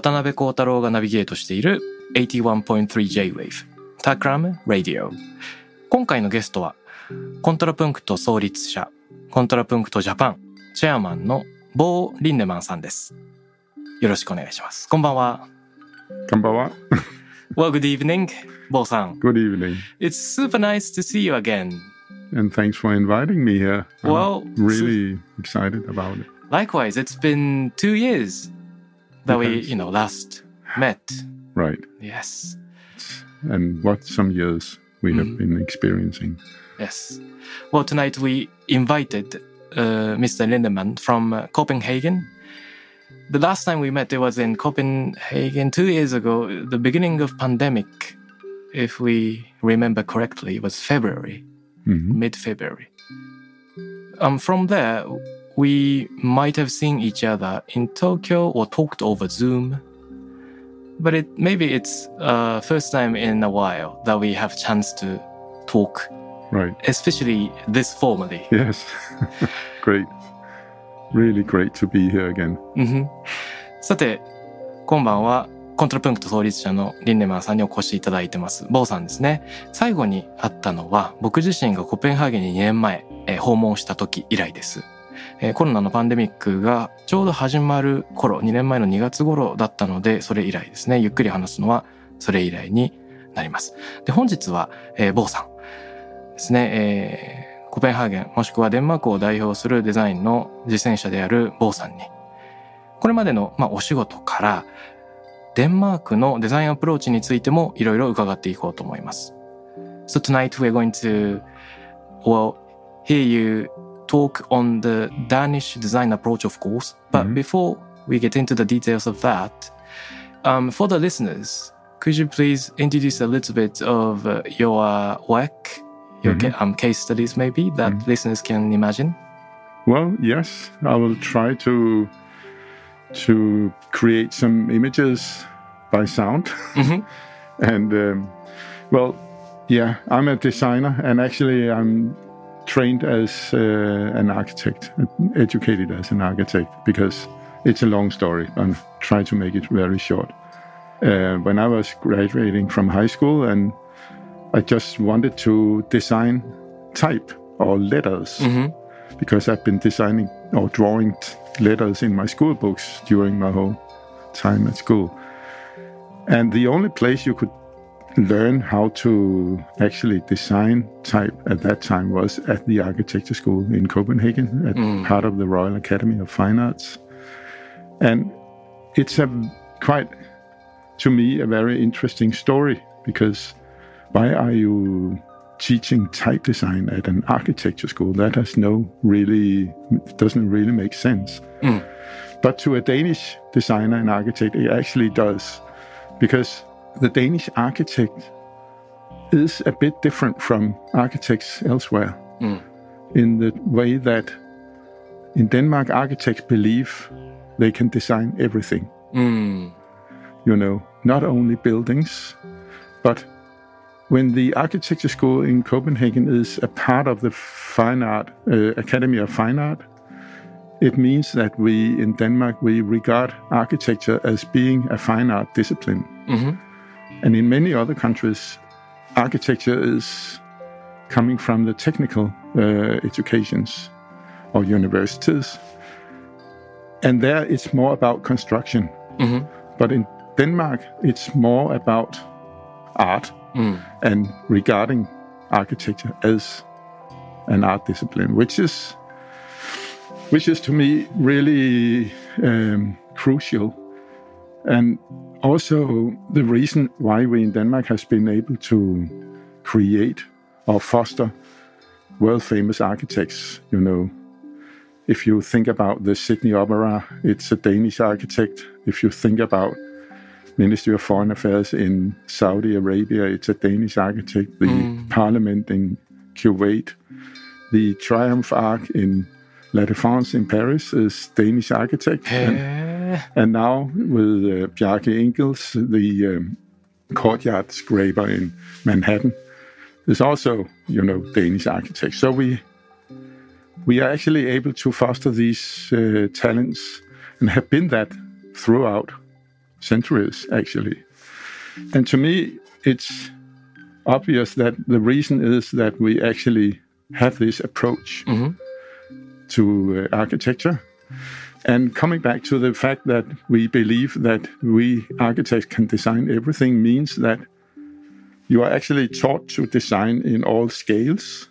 渡辺幸太郎がナビゲートしている 81.3J-Wave Takram Radio 今回のゲストはコントラプンクト創立者コントラプンクトジャパンチェアマンのボー・リンネマンさんですよろしくお願いしますこんばんは Konbanwa. Well good evening ボーさん Good evening. It's super nice to see you again And thanks for inviting me here. I'm Well, really excited about it. Likewise it's been two years that we you know last met Right. Yes And what some years we have Mhm. been experiencing. Yes. Well, tonight we invited uh, Mr. Linnemann from uh, Copenhagen. The last time we met, it was in Copenhagen two years ago, the beginning of pandemic. If we remember correctly, it was February, Mhm. mid-February. Um, from there, we might have seen each other in Tokyo or talked over Zoom. But it maybe it's uh, first time in a while that we have chance to talk Right. especially this formally. Yes. great. Really great to be here again. さて、今晩はコントラプンクト創立者のリンネマンさんにお越しいただいてます。ボーさんですね。最後に会ったのは僕自身がコペンハーゲンに2年前、えー訪問した時以来です。えコロナのパンデミックがちょうど始まる頃、2年前の2月頃だったので、それ以来ですね。ゆっくり話すのはそれ以来になります。で、本日は、えーボーさんですね。えーコペンハーゲンもしくはデンマークを代表するデザインの実践者であるボーさんにこれまでの、まあ、お仕事からデンマークのデザインアプローチについてもいろいろ伺っていこうと思います。So tonight we're going to, well, hear you talk on the Danish design approach, of course. But Mhm. before we get into the details of that, um, for the listeners, could you please introduce a little bit of uh, your work, your Mhm. ca- um, case studies maybe that Mhm. listeners can imagine? Well, yes, I will try to to create some images by sound. Mhm. and um, well, yeah, I'm a designer, and actually, I'm trained as uh, an architect, educated as an architect, because it's a long story. I'm trying to make it very short. Uh, when I was graduating from high school, and I just wanted to design type or letters Mhm. because I've been designing or drawing t- letters in my school books during my whole time at school. And the only place you could learn how to actually design type at that time was at the architecture school in Copenhagen, at Mm. part of the Royal Academy of Fine Arts. And it's a quite, to me, a very interesting story because why are you teaching type design at an architecture school? That has no really doesn't really make sense. Mm. But to a Danish designer and architect, it actually does, because the Danish architect is a bit different from architects elsewhere Mm. in the way that in Denmark, architects believe they can design everything Mm. you know, not only buildings, but when the architecture school in Copenhagen is a part of the fine art uh, Academy of Fine Art, it means that we in Denmark we regard architecture as being a fine art discipline, Mhm. And in many other countries, architecture is coming from the technical uh, educations or universities, and there it's more about construction. Mhm. But in Denmark, it's more about art Mm. and regarding architecture as an art discipline, which is which is to me really um, crucial, and also the reason why we in Denmark has been able to create or foster world famous architects. You know, if you think about the Sydney Opera, it's a Danish architect. If you think about Ministry of Foreign Affairs in Saudi Arabia, it's a Danish architect. The mm. Parliament in Kuwait, the Triumph Arch in La Défense in Paris is Danish architect. And, and now with uh, Bjarke Ingels, the um, courtyard scraper in Manhattan, is also, you know, Danish architect. So we we are actually able to foster these uh, talents and have been that throughout centuries, actually. And to me, it's obvious that the reason is that we actually have this approach Mhm. To uh, architecture. And coming back to the fact that we believe that we architects can design everything means that you are actually taught to design in all scales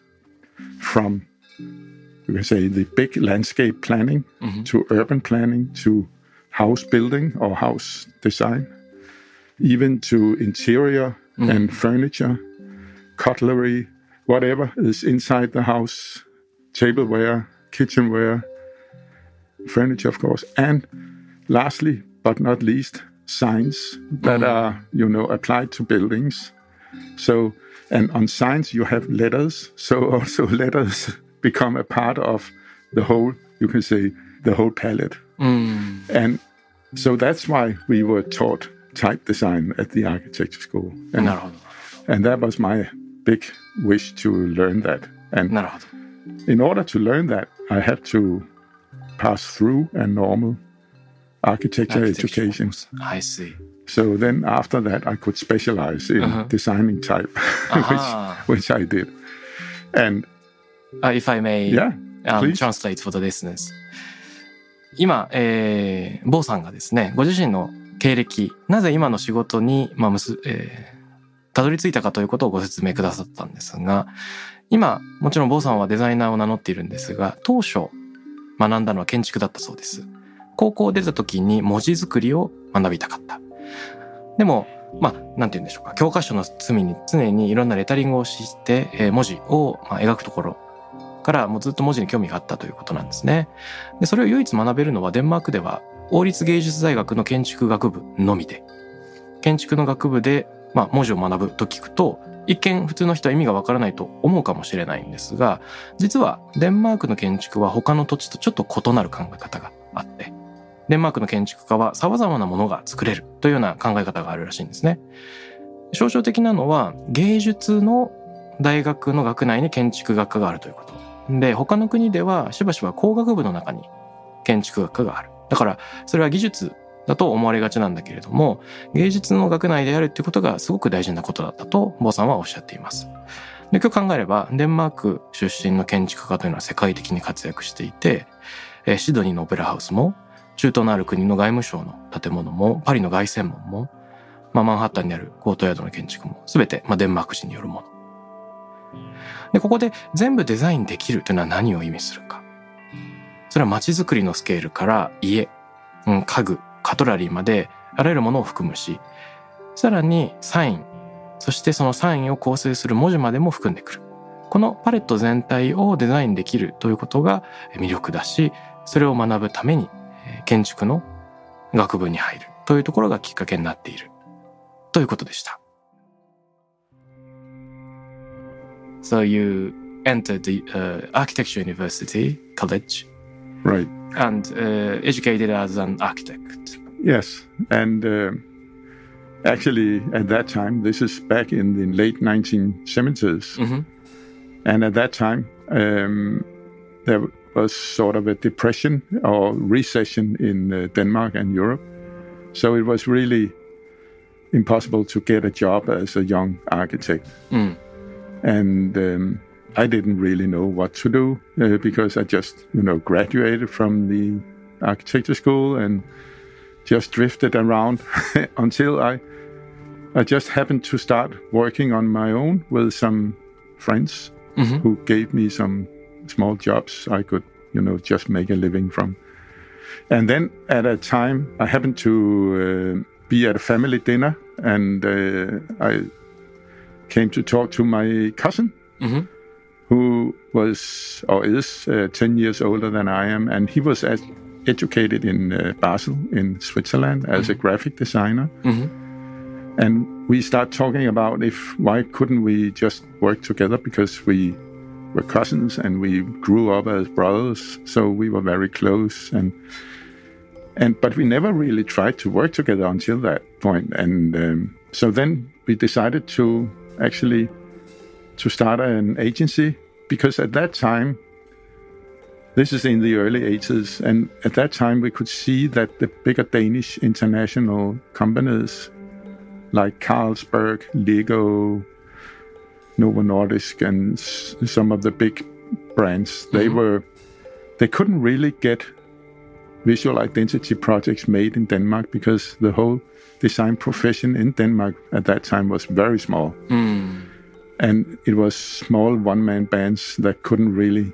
from you can say the big landscape planning to urban planning to house building or house design even to interior and furniture cutlery whatever is inside the house tableware kitchenware, furniture, of course, and lastly, but not least, signs that are, you know, applied to buildings. So, and on signs you have letters. So also letters become a part of the whole, you can say, the whole palette. Mm. And so that's why we were taught type design at the architecture school. And, and that was my big wish to learn that. And in order to learn that, i had to pass through a normal architecture education I see. so then after that i could specialize in Uh-huh. designing type Ah. which, which i did and Uh, if I may yeah um, translate for the listeners. 今、えー、坊さんがですね、ご自身の経歴、なぜ今の仕事に、まあ、むす、えー、たどり着いたかということをご説明くださったんですが、今、もちろん坊さんはデザイナーを名乗っているんですが、当初学んだのは建築だったそうです。高校を出た時に文字作りを学びたかった。でも、まあ、なんて言うんでしょうか。教科書の隅に常にいろんなレタリングをして、えー文字を、まあ、描くところからもうずっと文字に興味があったということなんですね。で、それを唯一学べるのはデンマークでは王立芸術大学の建築学部のみで、建築の学部で、まあ、文字を学ぶと聞くと、一見普通の人は意味がわからないと思うかもしれないんですが、実はデンマークの建築は他の土地とちょっと異なる考え方があって、デンマークの建築家は様々なものが作れるというような考え方があるらしいんですね。象徴的なのは芸術の大学の学内に建築学科があるということ。で、他の国ではしばしば工学部の中に建築学科がある。だから、それは技術だと思われがちなんだけれども、芸術の学内であるっていうことがすごく大事なことだったと、坊さんはおっしゃっています。で、今日考えれば、デンマーク出身の建築家というのは世界的に活躍していて、えシドニーのオペラハウスも、中東のある国の外務省の建物も、パリの凱旋門も、まあ、マンハッタンにあるコートヤードの建築も、すべて、まあ、デンマーク人によるもの。で、ここで全部デザインできるというのは何を意味するか。それは街づくりのスケールから家、うん、家具、カトラリーまであらゆるものを含むし、さらにサイン、そしてそのサインを構成する文字までも含んでくる。このパレット全体をデザインできるということが魅力だし、それを学ぶために建築の学部に入るというところがきっかけになっているということでした。So you entered the uh, architecture university college? Right and uh, educated as an architect. Yes, and uh, actually, at that time, this is back in the late 1970s, Mhm. and at that time, um, there was sort of a depression or recession in uh, Denmark and Europe. So it was really impossible to get a job as a young architect. Mm. And um, I didn't really know what to do uh, because I just, you know, graduated from the architecture school and just drifted around until I I just happened to start working on my own with some friends Mhm. who gave me some small jobs I could, you know, just make a living from. And then at a time, I happened to uh, be at a family dinner, and uh, I came to talk to my cousin, Mhm. Who was or is uh, 10 years older than I am, and he was as educated in uh, Basel in Switzerland as a graphic designer. Mhm. And we start talking about if why couldn't we just work together because we were cousins and we grew up as brothers, so we were very close and and but we never really tried to work together until that point. And um, so then we decided to actually to start an agency because at that time this is in the early 80s and at that time we could see that the bigger Danish international companies like Carlsberg, Lego, Novo Nordisk, and s- some of the big brands. They were they couldn't really get visual identity projects made in Denmark because the whole design profession in Denmark at that time was very small, Mm. And it was small one-man bands that couldn't really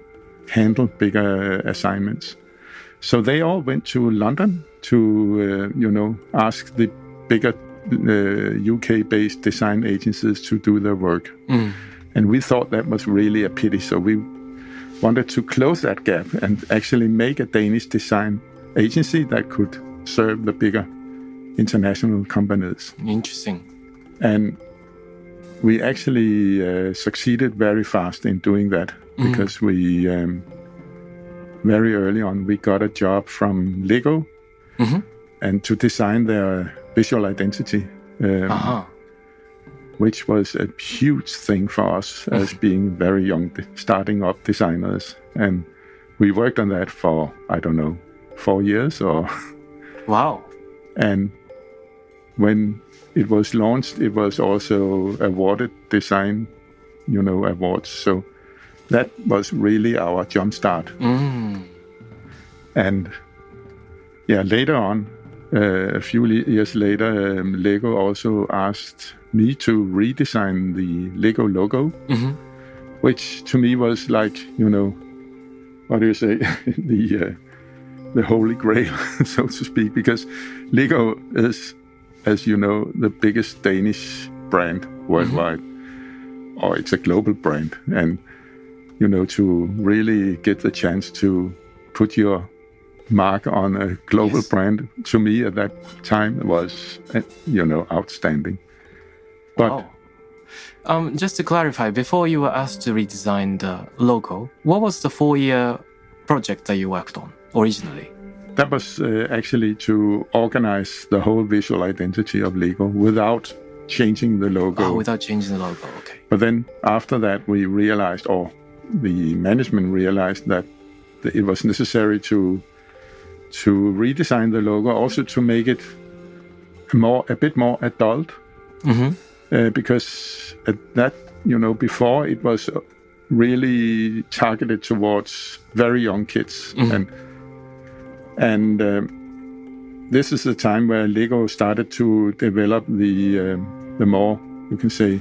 handle bigger assignments. So they all went to London to, uh, you know, ask the bigger uh, UK-based design agencies to do their work. Mm. And we thought that was really a pity. So we wanted to close that gap and actually make a Danish design agency that could serve the bigger international companies. Interesting. And we actually uh, succeeded very fast in doing that because we, um, very early on, we got a job from Lego Mhm. and to design their visual identity. Um, Aha. which was a huge thing for us as being very young, starting up designers. And we worked on that for, I don't know, four years or, Wow. and when it was launched, it was also awarded design, you know, awards. So that was really our jumpstart. Mm. And yeah, later on, uh, a few years later, um, Lego also asked me to redesign the Lego logo, Mhm. which to me was like, you know, what do you say, the uh, the holy grail, so to speak, because Lego is, as you know, the biggest Danish brand worldwide, or it's a global brand, and you know, to really get the chance to put your mark on a global Yes. brand to me at that time was, uh, you know, outstanding. But Wow. Um, just to clarify, before you were asked to redesign the logo, what was the four-year project that you worked on originally? That was uh, actually to organize the whole visual identity of Lego without changing the logo. Oh, without changing the logo. Okay. But then after that, we realized, or the management realized that it was necessary to to redesign the logo, also to make it more a bit more adult, Mm-hmm. uh, because at that you know before it was really targeted towards very young kids Mhm. and and um, this is the time where Lego started to develop the um, the more you can say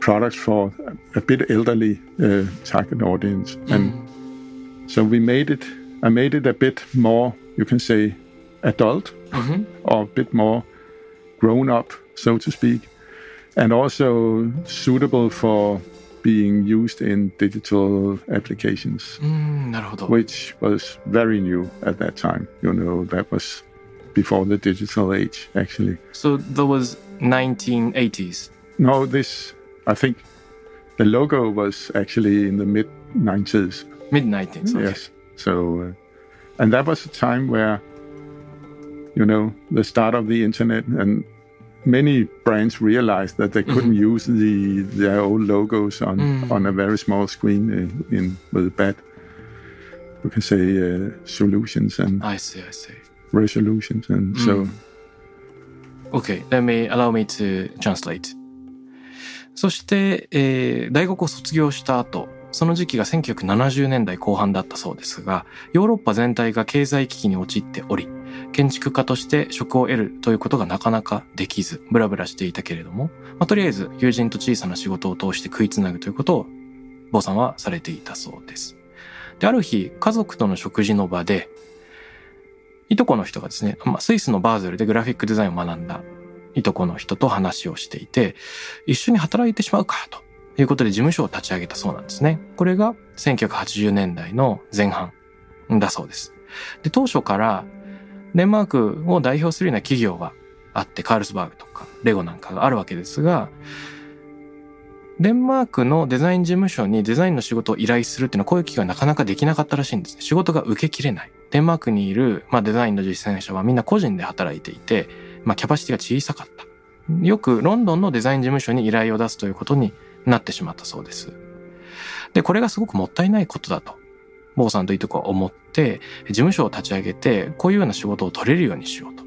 products for a bit elderly uh, target audience and so we made it I made it a bit more you can say adult Mm-hmm. or a bit more grown up, so to speak, and also suitable for being used in digital applications, mm, which was very new at that time. You know, that was before the digital age, actually. So that was 1980s? No, this, I think the logo was actually in the mid 90s. Mid 90s, okay. Yes. So, uh, and that was a time where, you know, the start of the internet and many brands realized that they couldn't use the their old logos on Mm. on a very small screen uh, in with bad, you can say, uh, solutions and I see, I see. resolutions, and so. Mm. Okay, let me allow me to translate. そして、えー大学を卒業した後、その時期が1970年代後半だったそうですが、ヨーロッパ全体が経済危機に陥っており、建築家として職を得るということがなかなかできず、ブラブラしていたけれども、まあ、とりあえず友人と小さな仕事を通して食いつなぐということを、坊さんはされていたそうです。で、ある日、家族との食事の場で、いとこの人がですね、まあ、スイスのバーゼルでグラフィックデザインを学んだいとこの人と話をしていて、一緒に働いてしまうかということで事務所を立ち上げたそうなんですね。これが1980年代の前半だそうです。で、当初からデンマークを代表するような企業はあって、カールスバーグとかレゴなんかがあるわけですが、デンマークのデザイン事務所にデザインの仕事を依頼するっていうのはこういう企業はなかなかできなかったらしいんですね。仕事が受けきれない。デンマークにいる、まあ、デザインの実践者はみんな個人で働いていて、まあ、キャパシティが小さかった。よくロンドンのデザイン事務所に依頼を出すということになってしまったそうです。で、これがすごくもったいないことだと、坊さんといいとこは思って、事務所を立ち上げて、こういうような仕事を取れるようにしようと。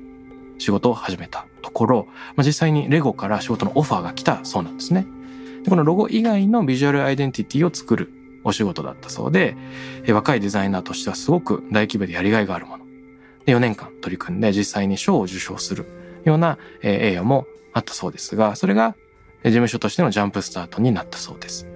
仕事を始めたところ、まあ、実際にレゴから仕事のオファーが来たそうなんですね。でこのロゴ以外のビジュアルアイデンティティを作るお仕事だったそうで、若いデザイナーとしてはすごく大規模でやりがいがあるもの。で4年間取り組んで実際に賞を受賞するような栄誉もあったそうですが、それが事務所としてのジャンプスタートになったそうです。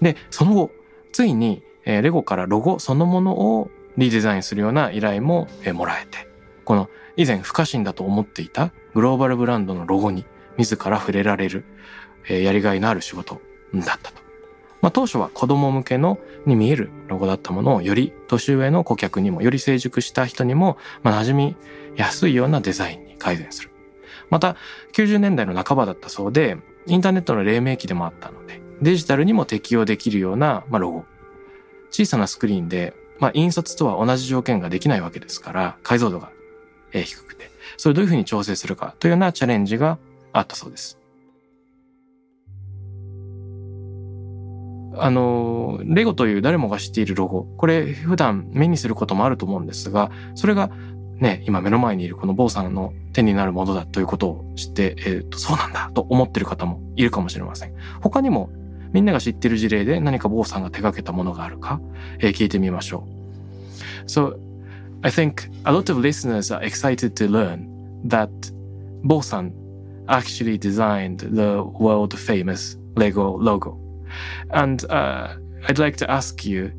で、その後、ついにえレゴからロゴそのものをリデザインするような依頼ももらえて、この以前不可侵だと思っていたグローバルブランドのロゴに自ら触れられる、やりがいのある仕事だったと。まあ、当初は子供向けのに見えるロゴだったものをより年上の顧客にもより成熟した人にも、まあ、馴染みやすいようなデザインに改善する。また90年代の半ばだったそうでインターネットの黎明期でもあったのでデジタルにも適用できるような、まあ、ロゴ小さなスクリーンで、まあ、印刷とは同じ条件ができないわけですから解像度が低くてそれをどういうふうに調整するかというようなチャレンジがあったそうです。あの、レゴという誰もが知っているロゴ。これ普段目にすることもあると思うんですが、それがね、今目の前にいるこの坊さんの手になるものだということを知って、えっ、ー、と、そうなんだと思ってる方もいるかもしれません。他にもみんなが知ってる事例で何かボーさんが手掛けたものがあるか、えー、聞いてみましょう。So, I think a lot of listeners are excited to learn that Bosan actually designed the world famous Lego logo. And uh, I'd like to ask you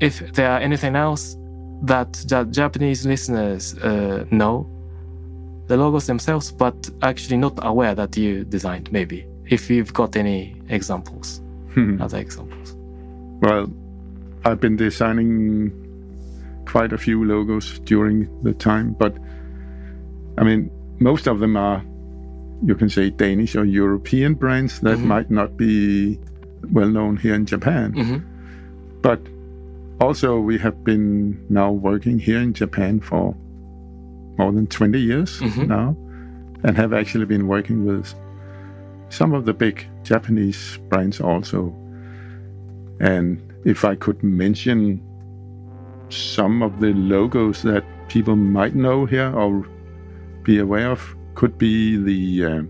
if there are anything else that the Japanese listeners uh, know the logos themselves, but actually not aware that you designed, maybe, if you've got any examples other examples. Well, I've been designing quite a few logos during the time, but I mean, most of them are, you can say, Danish or European brands that mm-hmm. might not be well known here in Japan. Mm-hmm. But also, we have been now working here in Japan for more than 20 years mm-hmm. now and have actually been working with some of the big Japanese brands also. And if I could mention some of the logos that people might know here or be aware of, could be the uh,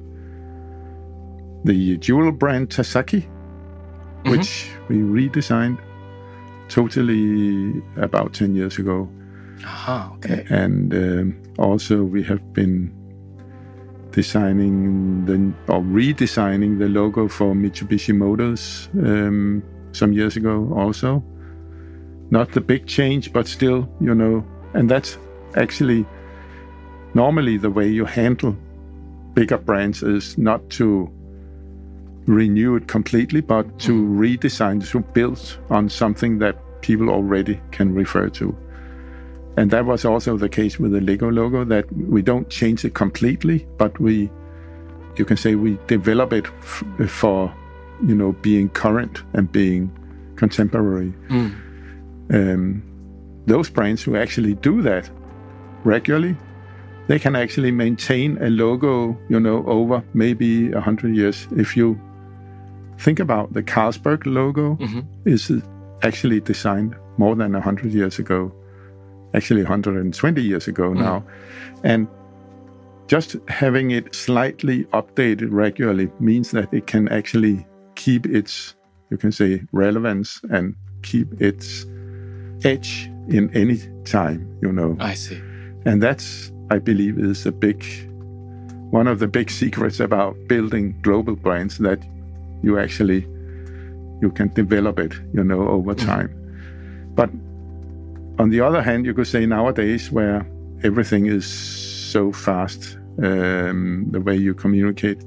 the jewel brand Tasaki, mm-hmm. which we redesigned totally about 10 years ago. Okay. And um, also, we have been designing the or redesigning the logo for Mitsubishi Motors um, some years ago, also. Not the big change, but still, you know, and that's actually normally the way you handle bigger brands is not to renew it completely, but to redesign, to build on something that people already can refer to. And that was also the case with the Lego logo that we don't change it completely, but we, you can say, we develop it f- for, you know, being current and being contemporary. Mm. Um, those brands who actually do that regularly, they can actually maintain a logo, you know, over maybe a hundred years. If you think about the Carlsberg logo, mm-hmm. is actually designed more than 100 years ago, actually 120 years ago mm. now. And just having it slightly updated regularly means that it can actually keep its, you can say, relevance and keep its edge in any time, you know. I see. And that's, I believe, is a big one of the big secrets about building global brands that you actually you can develop it, you know, over mm. time. But on the other hand, you could say nowadays where everything is so fast, um, the way you communicate,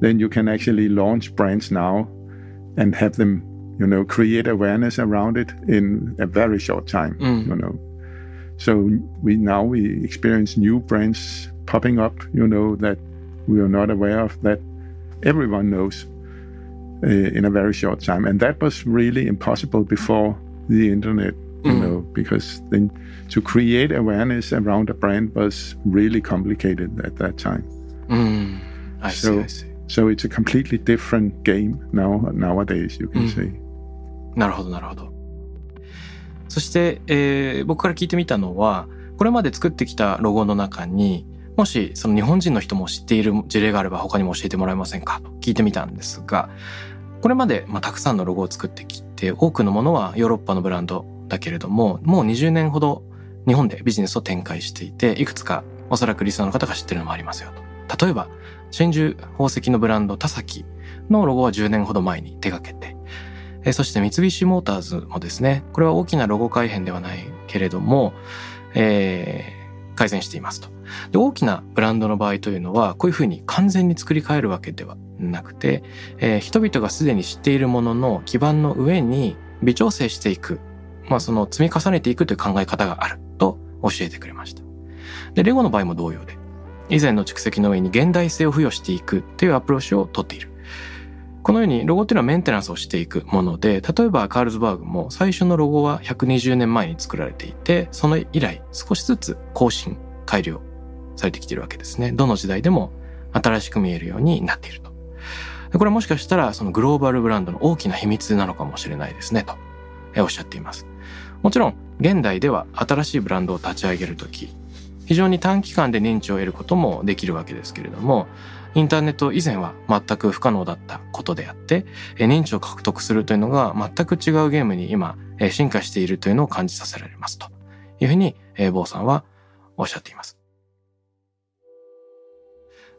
then you can actually launch brands now and have them, you know, create awareness around it in a very short time, mm. you know. So we now we experience new brands popping up, you know, that we are not aware of that everyone knows uh, in a very short time. And that was really impossible before the internet, you mm. know, because then to create awareness around a brand was really complicated at that time. Mm. I so, see, I see. So it's a completely different game now nowadays, you can say. なるほど、なるほど。そして、えー、僕から聞いてみたのは、これまで作ってきたロゴの中に、もしその日本人の人も知っている事例があれば他にも教えてもらえませんかと聞いてみたんですが、これまでまあたくさんのロゴを作ってきて、多くのものはヨーロッパのブランドだけれども、もう20年ほど日本でビジネスを展開していて、いくつかおそらくリスナーの方が知ってるのもありますよと。例えば、真珠宝石のブランド田崎のロゴは10年ほど前に手掛けて、えそして三菱モーターズもですね、これは大きなロゴ改変ではないけれども、えー、改善していますと。で、大きなブランドの場合というのは、こういうふうに完全に作り変えるわけではなくて、えー、人々がすでに知っているものの基盤の上に微調整していく、まあその積み重ねていくという考え方があると教えてくれました。で、レゴの場合も同様で、以前の蓄積の上に現代性を付与していくっていうアプローチをとっている。このようにロゴっていうのはメンテナンスをしていくもので、例えばカールズバーグも最初のロゴは120年前に作られていて、その以来少しずつ更新、改良されてきているわけですね。どの時代でも新しく見えるようになっていると。これはもしかしたらそのグローバルブランドの大きな秘密なのかもしれないですね、とおっしゃっています。もちろん、現代では新しいブランドを立ち上げるとき、非常に短期間で認知を得ることもできるわけですけれども、インターネット以前は全く不可能だったことであって、認知を獲得するというのが全く違うゲームに今進化しているというのを感じさせられますというふうに、坊さんはおっしゃっています。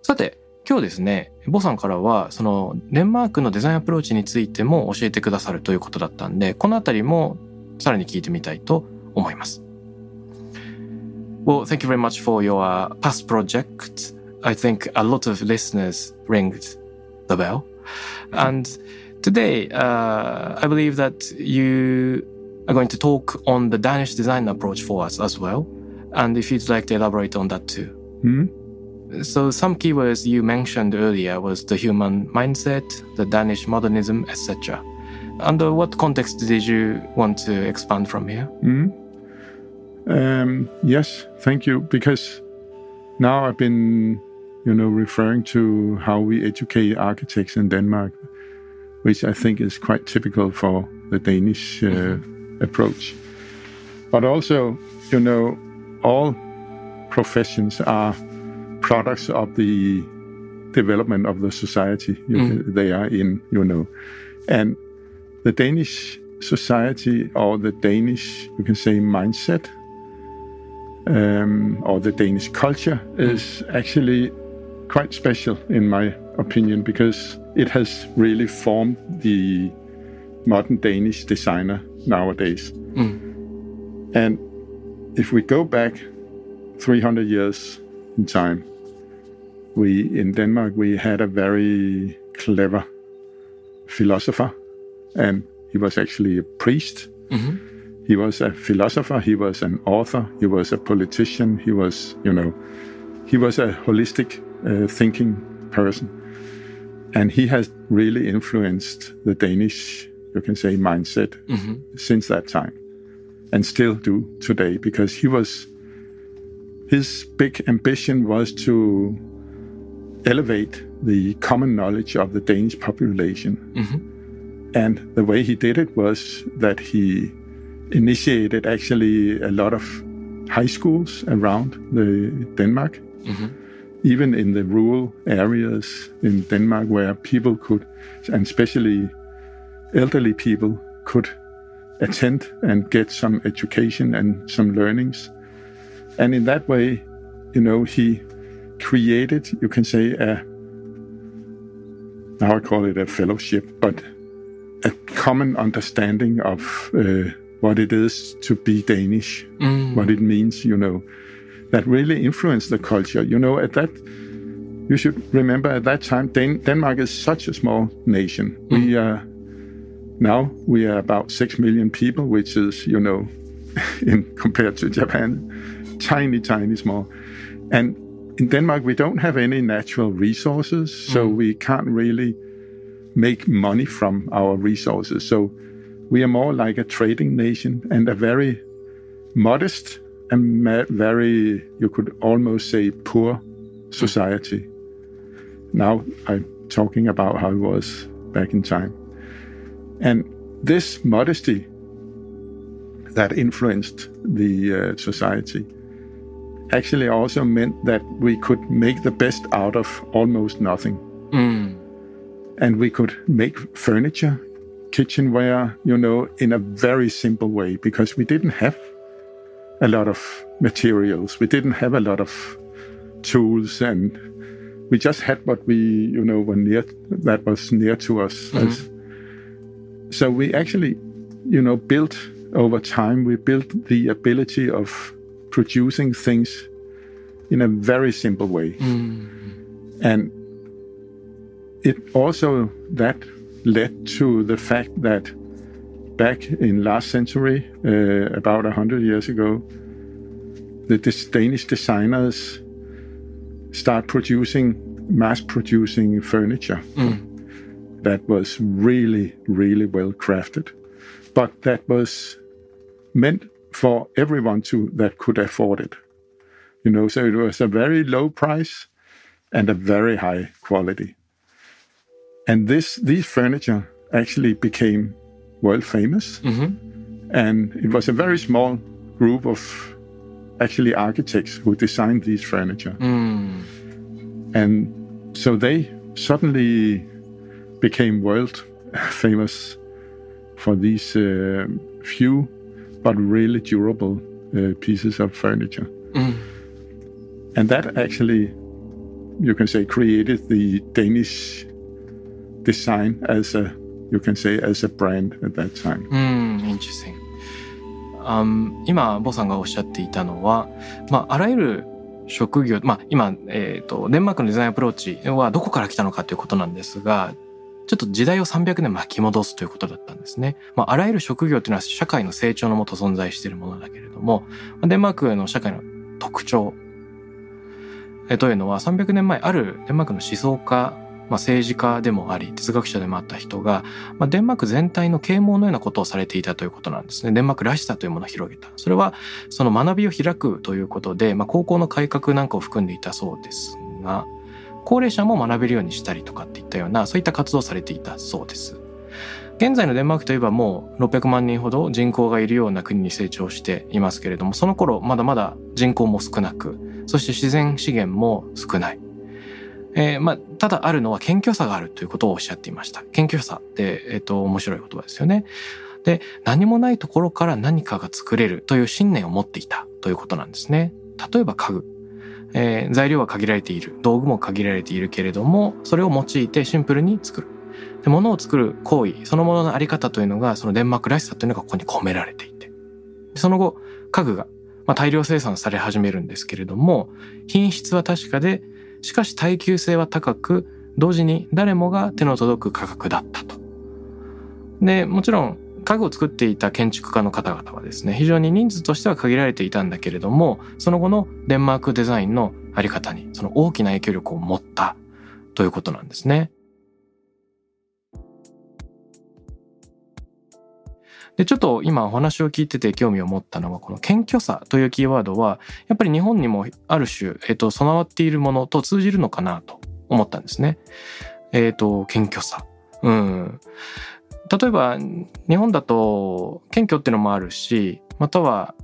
さて、今日ですね、ボさんからは、そのデンマークのデザインアプローチについても教えてくださるということだったんで、このあたりもさらに聞いてみたいと思います。Well, thank you very much for your past project. I think a lot of listeners ringed the bell. And today, uh, I believe that you are going to talk on the Danish design approach for us as well. And if you'd like to elaborate on that too. Mm-hmm. So some keywords you mentioned earlier was the human mindset, the Danish modernism, etc. Under what context did you want to expand from here? Mm. Um, yes, thank you. Because now I've been, you know, referring to how we educate architects in Denmark, which I think is quite typical for the Danish uh, mm-hmm. approach. But also, you know, all professions are products of the development of the society mm. they are in, you know. And the Danish society or the Danish, you can say, mindset um, or the Danish culture is actually quite special, in my opinion, because it has really formed the modern Danish designer nowadays. Mm. And if we go back 300 years in time, we in Denmark we had a very clever philosopher, and he was actually a priest. Mm-hmm. He was a philosopher. He was an author. He was a politician. He was, you know, he was a holistic uh, thinking person, and he has really influenced the Danish, you can say, mindset mm-hmm. since that time, and still do today because he was. His big ambition was to elevate the common knowledge of the Danish population. Mm-hmm. And the way he did it was that he initiated actually a lot of high schools around the Denmark, mm-hmm. even in the rural areas in Denmark where people could, and especially elderly people, could attend and get some education and some learnings. And in that way, you know, he created, you can say, a now I call it a fellowship, but a common understanding of uh, what it is to be Danish, Mm. what it means, you know, that really influenced the culture. You know, at that, you should remember at that time, Dan- Denmark is such a small nation. We are now we are about six million people, which is, you know, in compared to Japan, tiny, tiny, small. And in Denmark, we don't have any natural resources, so we can't really make money from our resources. So we are more like a trading nation and a very modest and very, you could almost say, poor society. Now I'm talking about how it was back in time. And this modesty that influenced the uh, society actually also meant that we could make the best out of almost nothing. うん。And we could make furniture, kitchenware, you know, in a very simple way because we didn't have a lot of materials. We didn't have a lot of tools and we just had what we, you know, were near that was near to us. Mm-hmm. As- so we actually, you know, built over time, we built the ability of producing things in a very simple way. Mm. And it also that led to the fact that back in last century, uh, about a hundred years ago, the Danish designers start producing, mass producing furniture that was really, really well crafted, but that was meant for everyone to that could afford it. You know, so it was a very low price and a very high quality. And this these furniture actually became world famous. And it was a very small group of actually architects who designed these furniture. うん。And so they suddenly became world famous for these uh, few but really durable uh, pieces of furniture. And that actually, you can say, created the Danish design as a, you can say, as a brand at that time. うん、interesting. あん今、ボさんがおっしゃっていたのは、まあ、あらゆる職業、まあ、今、えっ、と、デンマークのデザインアプローチはどこから来たのかということなんですが、ちょっと時代を300年巻き戻すということだったんですね。まあ、あらゆる職業というのは社会の成長のもと存在しているものだけれども、デンマークの社会の特徴というのは300年前あるデンマークの思想家、まあ、政治家でもあり哲学者でもあった人が、まあ、デンマーク全体の啓蒙のようなことをされていたということなんですね。デンマークらしさというものを広げた。それはその学びを開くということで、まあ、高校の改革なんかを含んでいたそうですが、高齢者も学べるようにしたりとかっていったようなそういった活動をされていたそうです。現在のデンマークといえばもう600万人ほど人口がいるような国に成長していますけれどもその頃まだまだ人口も少なくそして自然資源も少ない。えーまあ、ただあるのは謙虚さがあるということをおっしゃっていました。謙虚さって、えっ、と、面白い言葉ですよね。で、何もないところから何かが作れるという信念を持っていたということなんですね。例えば家具。えー材料は限られている。道具も限られているけれども、それを用いてシンプルに作る。で物を作る行為、そのもののあり方というのが、そのデンマークらしさというのがここに込められていて。その後、家具が、まあ、大量生産され始めるんですけれども、品質は確かで、しかし耐久性は高く、同時に誰もが手の届く価格だったと。で、もちろん家具を作っていた建築家の方々はですね、非常に人数としては限られていたんだけれども、その後のデンマークデザインの在り方にその大きな影響力を持ったということなんですね。で、ちょっと今お話を聞いてて興味を持ったのは、この謙虚さというキーワードは、やっぱり日本にもある種、えっと、備わっているものと通じるのかなと思ったんですね。えっと、謙虚さ。うん。例えば、日本だと、謙虚っていうのもあるし、または、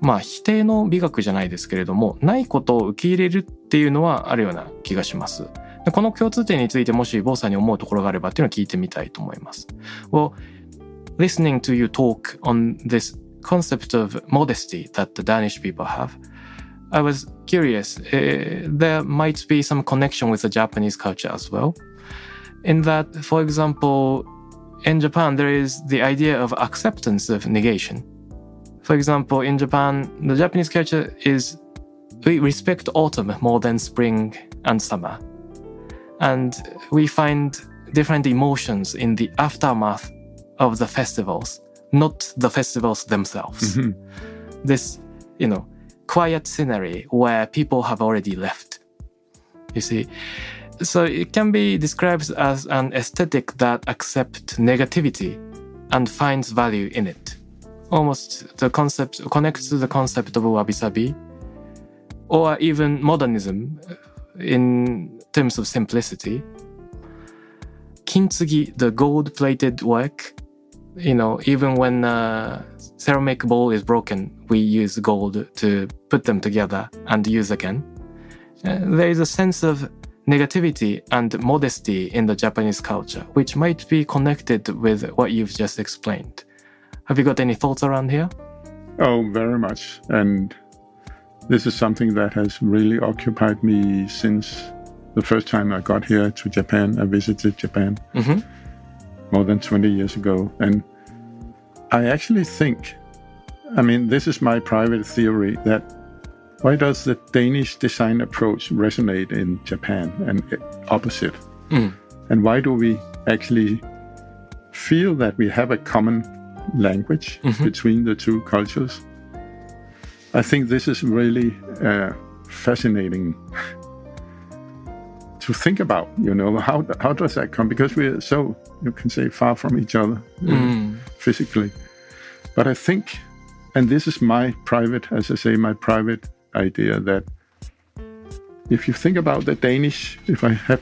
まあ、否定の美学じゃないですけれども、ないことを受け入れるっていうのはあるような気がします。この共通点についてもし、坊さんに思うところがあればっていうのを聞いてみたいと思います。を listening to you talk on this concept of modesty that the Danish people have, I was curious. Uh, there might be some connection with the Japanese culture as well. In that, for example, in Japan, there is the idea of acceptance of negation. For example, in Japan, the Japanese culture is we respect autumn more than spring and summer. And we find different emotions in the aftermath of the festivals, not the festivals themselves. Mhm. This, you know, quiet scenery where people have already left. You see? So it can be described as an aesthetic that accepts negativity and finds value in it. Almost the concept connects to the concept of wabi sabi, or even modernism in terms of simplicity. Kintsugi, the gold-plated work, you know, even when a ceramic bowl is broken, we use gold to put them together and use again. Uh, there is a sense of negativity and modesty in the Japanese culture, which might be connected with what you've just explained. Have you got any thoughts around here? Oh, very much. And this is something that has really occupied me since the first time I got here to Japan. I visited Japan Mm-hmm. More than 20 years ago. And I actually think, I mean, this is my private theory that why does the Danish design approach resonate in Japan and opposite? Mm. And why do we actually feel that we have a common language Mhm. between the two cultures? I think this is really uh, fascinating to think about. You know, how how does that come? Because we're so you can say far from each other uh, Mm. physically. But I think, and this is my private, as I say, my private idea that if you think about the Danish, if I have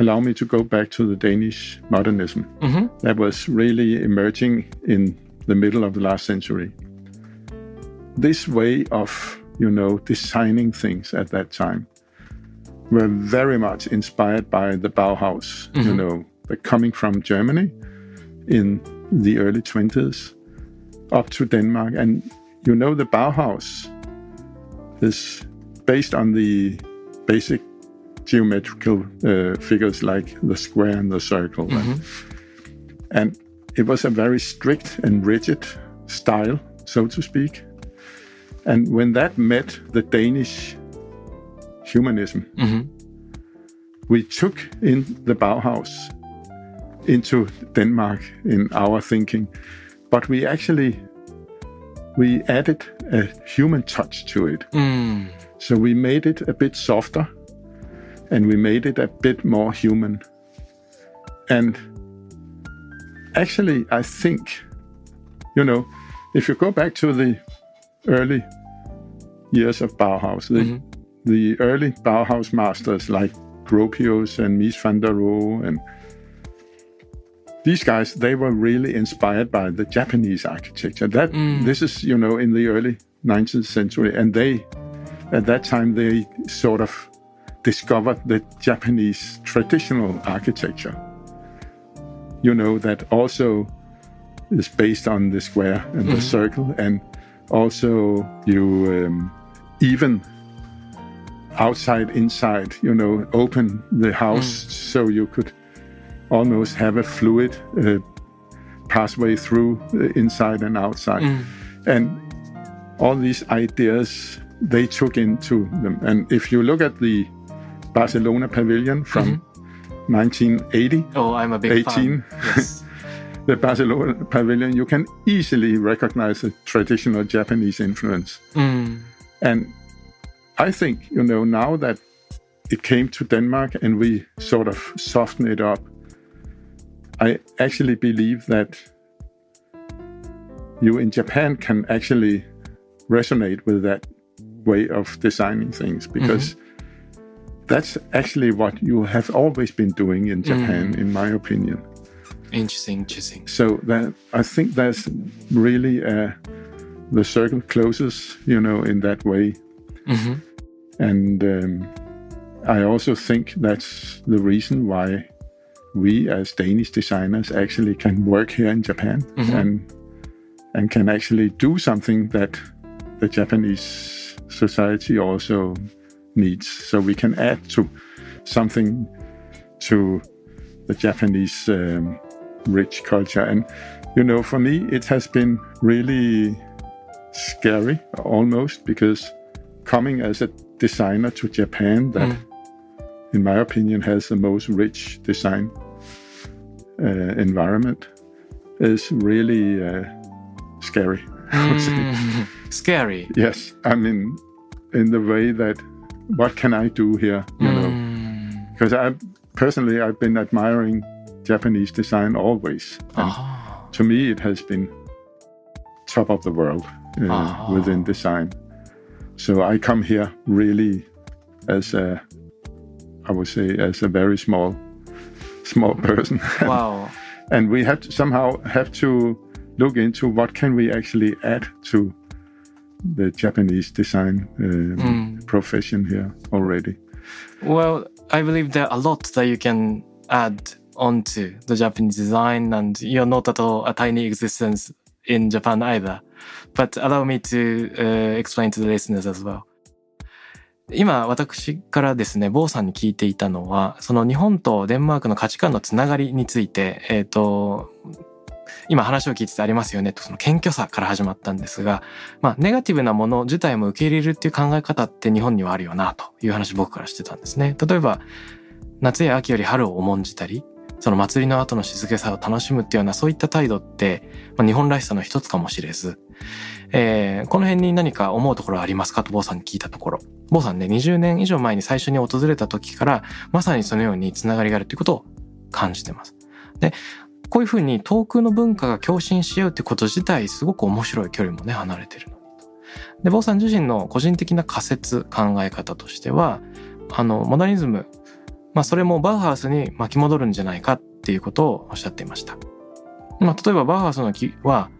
allow me to go back to the Danish modernism Mm-hmm. that was really emerging in the middle of the last century. This way of, you know, designing things at that time were very much inspired by the Bauhaus, you Mhm. know, but coming from Germany in the early 20s up to Denmark. And you know, the Bauhaus is based on the basic geometrical uh, figures like the square and the circle. Mhm. And it was a very strict and rigid style, so to speak. And when that met the Danish humanism, Mm-hmm. we took in the Bauhaus into Denmark in our thinking, but we actually we added a human touch to it. Mm. So we made it a bit softer and we made it a bit more human. And actually, I think, you know, if you go back to the early years of Bauhaus, the, Mhm. The early Bauhaus masters like Gropius and Mies van der Rohe and these guys, they were really inspired by the Japanese architecture. That Mm. this is, you know, in the early 19th century, and they, at that time, they sort of discovered the Japanese traditional architecture. You know that also is based on the square and the Mhm. circle, and also you um, even outside, inside, you know, open the house so you could almost have a fluid uh, pathway through uh, inside and outside. Mm. And all these ideas they took into them. And if you look at the Barcelona pavilion from 1980, Oh, I'm a big 18. fan. Yes. the Barcelona pavilion, you can easily recognize the traditional Japanese influence. Mm. And I think, you know, now that it came to Denmark and we sort of soften it up, I actually believe that you in Japan can actually resonate with that way of designing things because that's actually what you have always been doing in Japan, in my opinion. Interesting, interesting. So that I think that's really uh, the circle closes, you know, in that way. hmm And um, I also think that's the reason why we as Danish designers actually can work here in Japan Mhm. and and can actually do something that the Japanese society also needs. So we can add to something to the Japanese um, rich culture. And, you know, for me, it has been really scary almost because coming as a designer to Japan, that, mm. in my opinion, has the most rich design uh, environment, is really uh, scary. Mm. scary. Yes, I mean, in the way that what can I do here? You mm. know, because I personally I've been admiring Japanese design always. And oh. To me, it has been top of the world uh, oh. within design. So I come here really as a, I would say, as a very small, small person. Wow. and we have to somehow have to look into what can we actually add to the Japanese design um, mm. profession here already. Well, I believe there are a lot that you can add onto the Japanese design, and you're not at all a tiny existence in Japan either. But allow me to、uh, explain to the listeners as well. 今私からですね、坊さんに聞いていたのは、その日本とデンマークの価値観のつながりについて、えっ、ー、と、今話を聞いててありますよねと、その謙虚さから始まったんですが、まあ、ネガティブなもの自体も受け入れるっていう考え方って日本にはあるよな、という話僕からしてたんですね。例えば、夏や秋より春を重んじたり、その祭りの後の静けさを楽しむっていうようなそういった態度って、まあ、日本らしさの一つかもしれず、えー、この辺に何か思うところはありますか？と坊さんに聞いたところ、坊さんね、20年以上前に最初に訪れた時から、まさにそのようにつながりがあるということを感じてます。で、こういうふうに遠くの文化が共振し合うってこと自体すごく面白い距離もね、離れてるのに。で、坊さん自身の個人的な仮説、考え方としては、あの、モダニズム、まあそれもバウハウスに巻き戻るんじゃないかっていうことをおっしゃっていました。まあ例えばバウハウスの木は、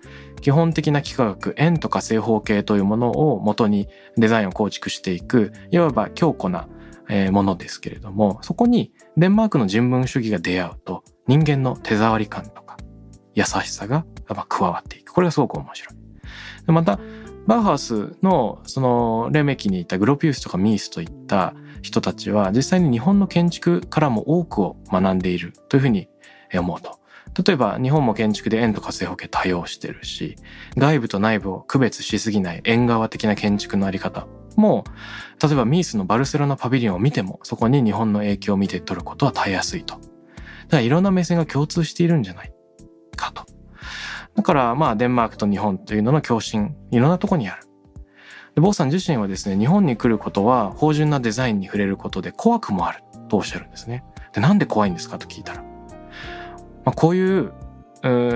基本的な幾何学、円とか正方形というものを元にデザインを構築していく、いわば強固なものですけれども、そこにデンマークの人文主義が出会うと、人間の手触り感とか優しさが加わっていく。これがすごく面白い。でまた、バウハウスのその黎明期にいたグロピウスとかミースといった人たちは実際に日本の建築からも多くを学んでいるというふうに思うと。例えば日本も建築で円とか正方形多用してるし、外部と内部を区別しすぎない縁側的な建築のあり方も、例えばミースのバルセロナパビリオンを見てもそこに日本の影響を見て取ることはたやすいと。だからいろんな目線が共通しているんじゃないかと。だからまあデンマークと日本というのの共振、いろんなとこにある。で、坊さん自身はですね、日本に来ることは芳醇なデザインに触れることで怖くもあるとおっしゃるんですね。で、なんで怖いんですかと聞いたら。まあ、こういう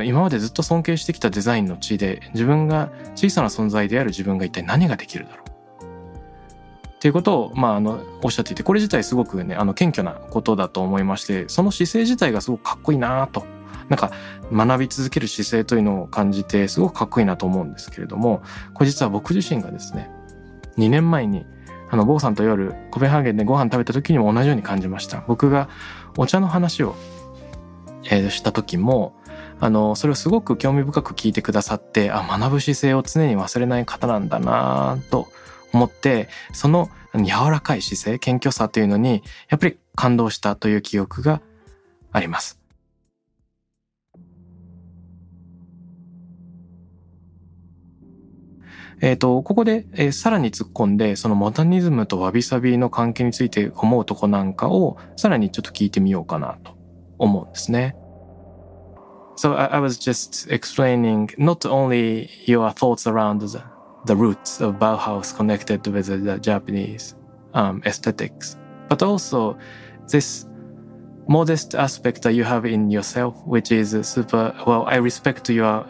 今までずっと尊敬してきたデザインの地で自分が小さな存在である自分が一体何ができるだろう。っていうことを、まあ、あのおっしゃっていてこれ自体すごくねあの謙虚なことだと思いましてその姿勢自体がすごくかっこいいなと。なんか学び続ける姿勢というのを感じてすごくかっこいいなと思うんですけれどもこれ実は僕自身がですね2年前にあの坊さんと夜コペンハーゲンでご飯食べた時にも同じように感じました。僕がお茶の話を、えー、した時もあのそれをすごく興味深く聞いてくださってあ学ぶ姿勢を常に忘れない方なんだなと思ってその柔らかい姿勢謙虚さというのにやっぱり感動したという記憶があります。えっ、ー、と、ここで、えー、さらに突っ込んで、そのモダニズムとわびさびの関係について思うとこなんかを、さらにちょっと聞いてみようかなと思うんですね。So I, I was just explaining not only your thoughts around the, the roots of Bauhaus connected with the Japanese um, aesthetics, but also this modest aspect that you have in yourself, which is super, well, I respect your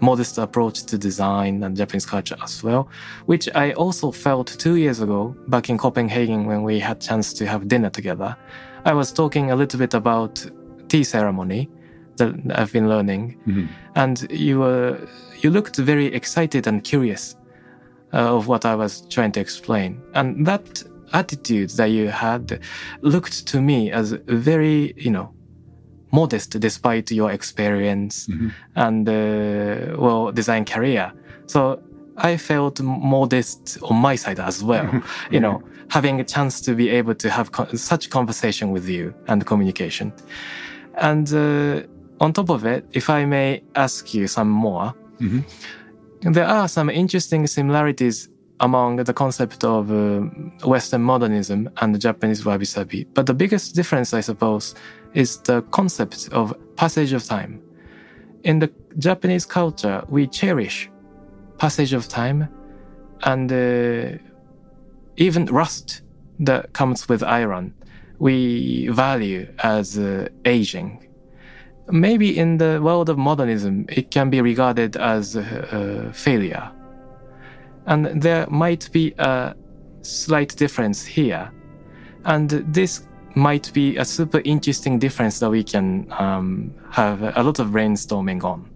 modest approach to design and Japanese culture as well, which I also felt two years ago back in Copenhagen when we had chance to have dinner together. I was talking a little bit about tea ceremony that I've been learning, mm-hmm. and you were you looked very excited and curious uh, of what I was trying to explain, and that attitude that you had looked to me as very you know modest despite your experience mm-hmm. and uh, well design career. So I felt modest on my side as well. you know, having a chance to be able to have co- such conversation with you and communication. And uh, on top of it, if I may ask you some more, Mhm. there are some interesting similarities among the concept of uh, Western modernism and Japanese wabi sabi. But the biggest difference, I suppose, is the concept of passage of time. In the Japanese culture, we cherish passage of time and uh, even rust that comes with iron we value as uh, aging maybe in the world of modernism it can be regarded as a, a failure and there might be a slight difference here and this might be a super interesting difference that we can um, have a lot of brainstorming on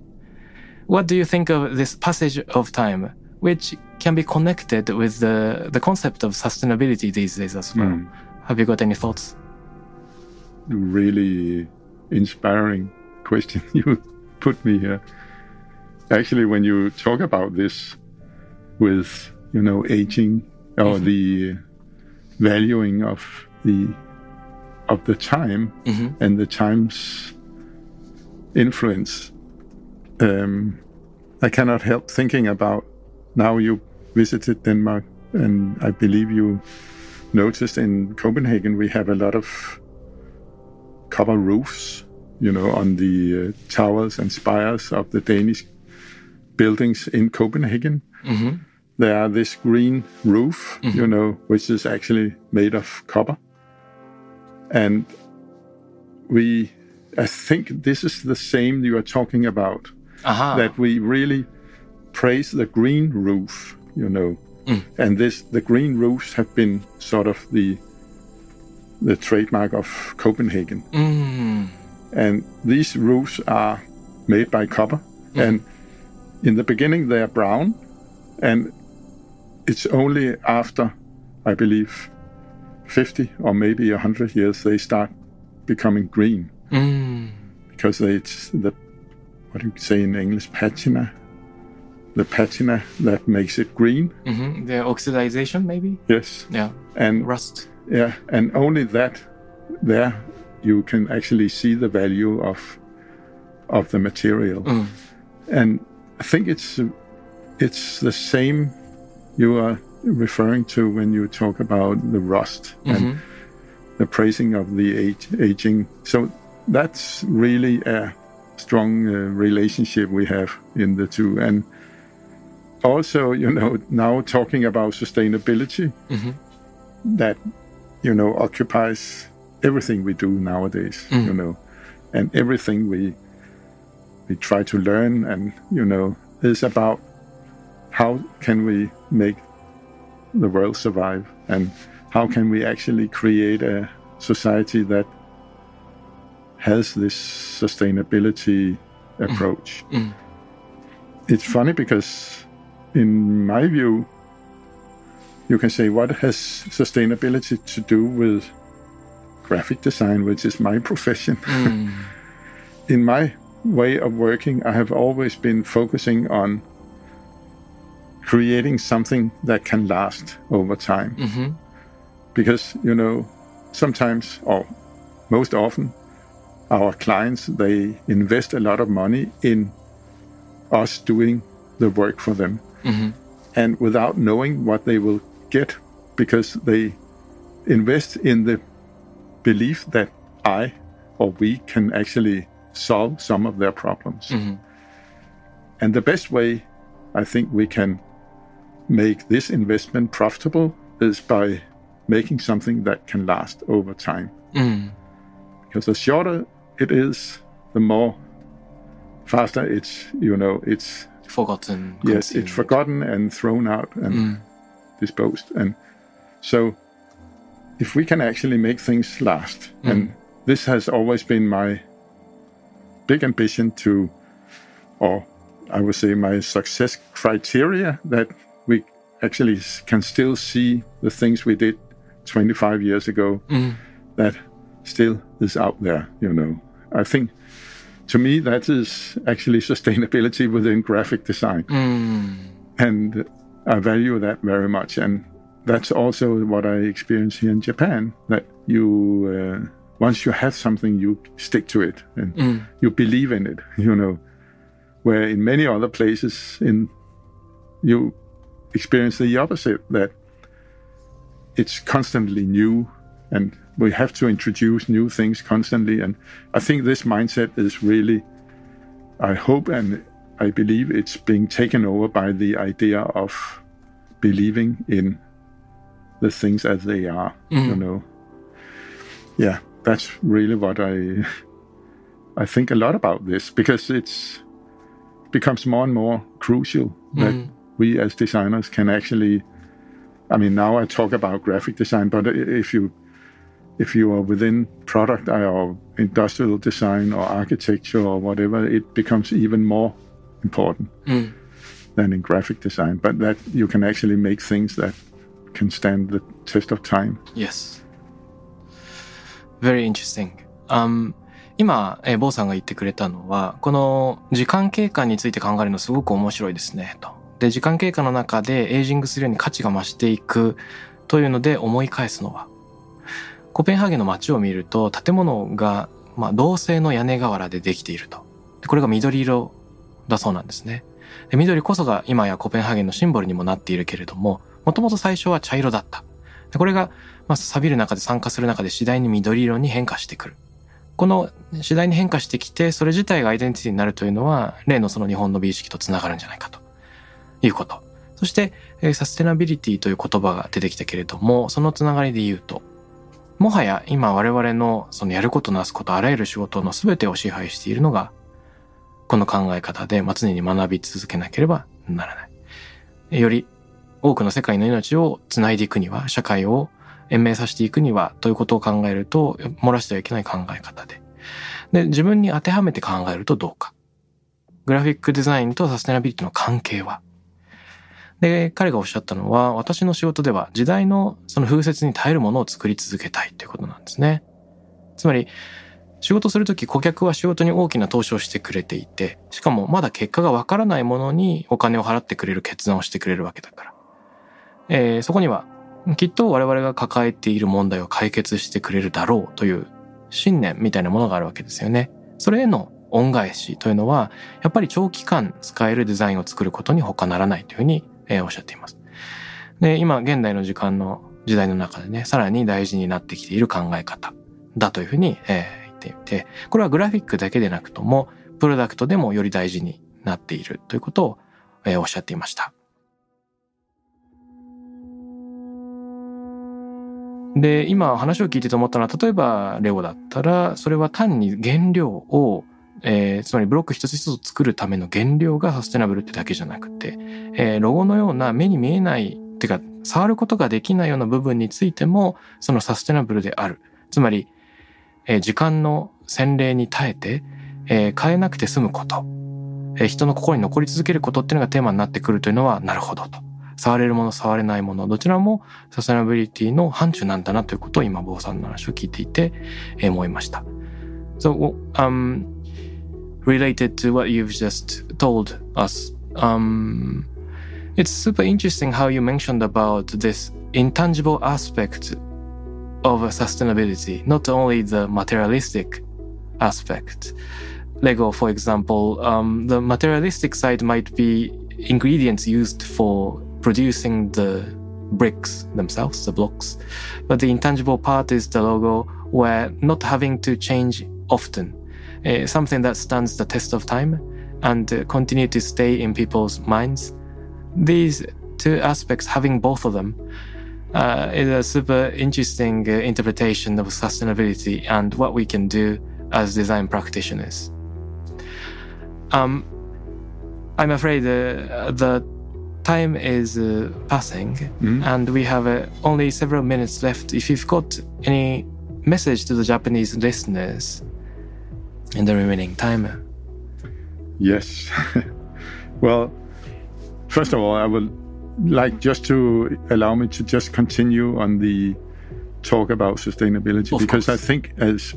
what do you think of this passage of time, which can be connected with the, the concept of sustainability these days as well? Mm. Have you got any thoughts? really inspiring question you put me here. Actually, when you talk about this with, you know, aging or the valuing of the of the time Mm-hmm. and the time's influence, um, I cannot help thinking about now you visited Denmark, and I believe you noticed in Copenhagen we have a lot of copper roofs, you know, on the uh, towers and spires of the Danish buildings in Copenhagen. Mm-hmm. There are this green roof, you know, which is actually made of copper. And we, I think this is the same you are talking about, Aha. that we really praise the green roof, you know. And this, the green roofs have been sort of the the trademark of Copenhagen. Mm. And these roofs are made by copper. And in the beginning, they are brown. And it's only after, I believe, 50 or maybe 100 years, they start becoming green. Mm. Because they, it's the, what do you say in English, patina? The patina that makes it green. Mm-hmm. The oxidization, maybe? Yes. Yeah. And Rust. Yeah, and only that there you can actually see the value of of the material. Mm. And I think it's it's the same you are referring to when you talk about the rust and Mhm. the praising of the age, aging. So that's really a strong uh, relationship we have in the two. And also, you know, now talking about sustainability, Mhm. that you know occupies everything we do nowadays. Mm. You know, and everything we we try to learn, and you know, is about how can we make the world survive, and how can we actually create a society that has this sustainability approach. Mm. It's funny because, in my view, you can say, what has sustainability to do with graphic design, which is my profession? Mm. in my way of working, I have always been focusing on creating something that can last over time. Mm-hmm. Because, you know, sometimes, or most often, our clients, they invest a lot of money in us doing the work for them. Mm-hmm. And without knowing what they will get, because they invest in the belief that I or we can actually solve some of their problems. Mm-hmm. And the best way I think we can make this investment profitable is by making something that can last over time. Mm. Because the shorter it is, the more faster it's, you know, it's, Forgotten. yes, consumed. it's forgotten and thrown out and Mm. disposed. And so if we can actually make things last, and this has always been my big ambition to, or I would say my success criteria, that we actually can still see the things we did 25 years ago Mm. that still is out there, you know. I think to me that is actually sustainability within graphic design. Mm. and I value that very much. And that's also what I experience here in Japan. That you, uh, once you have something, you stick to it and Mm. you believe in it. You know, where in many other places, in you experience the opposite. That it's constantly new, and we have to introduce new things constantly. And I think this mindset is really, I hope and I believe it's being taken over by the idea of believing in the things as they are. You mm-hmm. know, yeah, that's really what I I think a lot about this because it's becomes more and more crucial that mm-hmm. we as designers can actually. I mean, now I talk about graphic design, but if you if you are within product or industrial design or architecture or whatever, it becomes even more important Mm. than in graphic design. But that you can actually make things that can stand the test of time. Yes. Very interesting. Um, 今、えー、坊さんが言ってくれたのは、この時間経過について考えるのすごく面白いですね、と。で、時間経過の中でエイジングするように価値が増していくというので思い返すのは、コペンハーゲンの街を見ると建物が、まあ、銅製の屋根瓦でできていると。これが緑色だそうなんですね。で緑こそが今やコペンハーゲンのシンボルにもなっているけれども、もともと最初は茶色だった。でこれが、まあ、錆びる中で酸化する中で次第に緑色に変化してくる。この次第に変化してきて、それ自体がアイデンティティになるというのは、例のその日本の美意識とつながるんじゃないかということ。そして、サステナビリティという言葉が出てきたけれども、そのつながりで言うと、もはや今我々のそのやることなすこと、あらゆる仕事の全てを支配しているのが、この考え方で、常に学び続けなければならない。より多くの世界の命をつないでいくには、社会を延命させていくには、ということを考えると、漏らしてはいけない考え方で。で、自分に当てはめて考えるとどうか。グラフィックデザインとサステナビリティの関係は。で、彼がおっしゃったのは、私の仕事では時代のその風雪に耐えるものを作り続けたいということなんですね。つまり、仕事するとき顧客は仕事に大きな投資をしてくれていて、しかもまだ結果がわからないものにお金を払ってくれる決断をしてくれるわけだから。えーそこにはきっと我々が抱えている問題を解決してくれるだろうという信念みたいなものがあるわけですよね。それへの恩返しというのは、やっぱり長期間使えるデザインを作ることに他ならないというふうに、えーおっしゃっています。で、今現代の時間の時代の中でね、さらに大事になってきている考え方だというふうに、えー言っていて、これはグラフィックだけでなくとも、プロダクトでもより大事になっているということを、えーおっしゃっていました。で、今話を聞いてて思ったのは、例えばレオだったら、それは単に原料を、えーつまりブロック一つ一つ作るための原料がサステナブルってだけじゃなくて、えーロゴのような目に見えないっ、ていうか、触ることができないような部分についても、そのサステナブルである。つまり、えー時間の洗礼に耐えて、えー変えなくて済むこと、えー人の心に残り続けることっていうのがテーマになってくるというのは、なるほどと。触れるもの、触れないもの、どちらもサステナビリティの範疇なんだなということを今、坊さんの話を聞いていて、えー思いました。So, um, related to what you've just told us, um, it's super interesting how you mentioned about this intangible aspect of sustainability, not only the materialistic aspect. Lego, for example, um, the materialistic side might be ingredients used for producing the bricks themselves, the blocks. But the intangible part is the logo, where not having to change often, uh, something that stands the test of time and uh, continue to stay in people's minds. These two aspects, having both of them, uh, is a super interesting uh, interpretation of sustainability and what we can do as design practitioners. Um, I'm afraid uh, the time is uh, passing Mhm. and we have uh, only several minutes left. If you've got any message to the Japanese listeners in the remaining time, Yes. well, first of all, I would like just to allow me to just continue on the talk about sustainability Of because course. I think as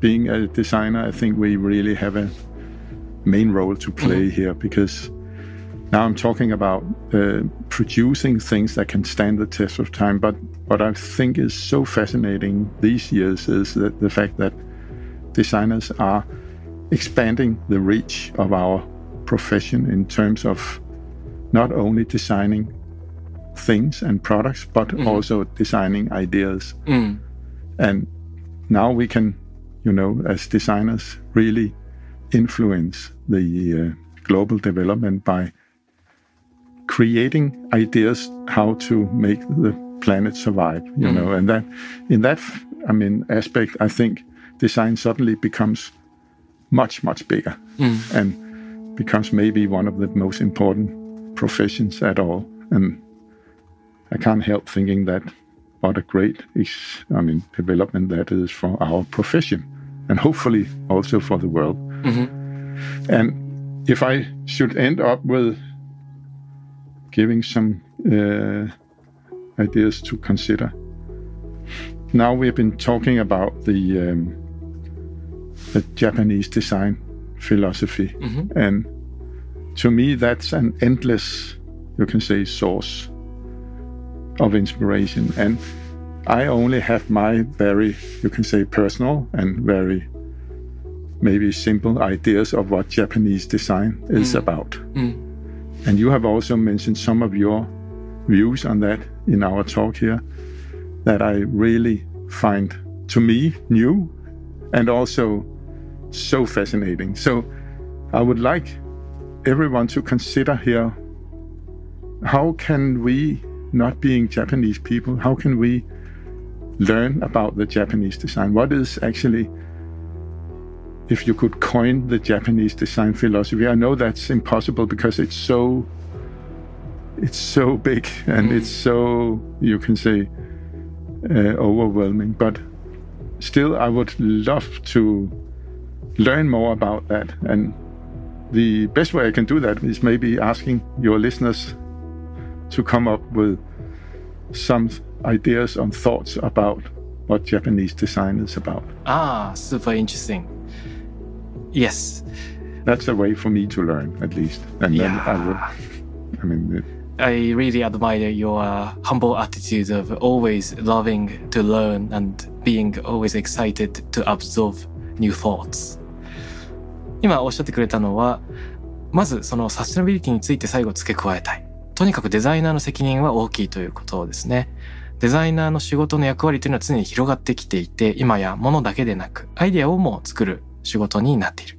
being a designer, I think we really have a main role to play here because now I'm talking about uh, producing things that can stand the test of time. But what I think is so fascinating these years is that the fact that designers are expanding the reach of our profession in terms of not only designing things and products, but mm. also designing ideas. Mm. And now we can, you know, as designers, really influence the uh, global development by creating ideas how to make the planet survive. You mm. know, and that in that, I mean, aspect, I think design suddenly becomes much much bigger mm. and becomes maybe one of the most important professions at all. And I can't help thinking that what a great, is I mean, development that is for our profession, and hopefully also for the world. Mm-hmm. And if I should end up with giving some uh, ideas to consider, now we've been talking about the um, the Japanese design philosophy, mm-hmm. and to me, that's an endless, you can say, source of inspiration. And I only have my very, you can say, personal and very maybe simple ideas of what Japanese design is mm. about. Mm. And you have also mentioned some of your views on that in our talk here that I really find, to me, new and also so fascinating. So I would like everyone to consider here how can we not being Japanese people, how can we learn about the Japanese design? What is actually, if you could coin the Japanese design philosophy? I know that's impossible because it's so, it's so big and it's so you can say uh, overwhelming. But still, I would love to learn more about that. And the best way I can do that is maybe asking your listeners to come up with some ideas and thoughts about what Japanese design is about. Ah, super interesting. Yes. That's a way for me to learn, at least. And yeah. then I would, I mean, it, I really admire your humble attitude of always loving to learn and being always excited to absorb new thoughts. 今おっしゃってくれたのは、まずそのサステナビリティについて最後付け加えたい。とにかくデザイナーの責任は大きいということですね。デザイナーの仕事の役割というのは常に広がってきていて、今や物だけでなく、アイデアをも作る仕事になっている。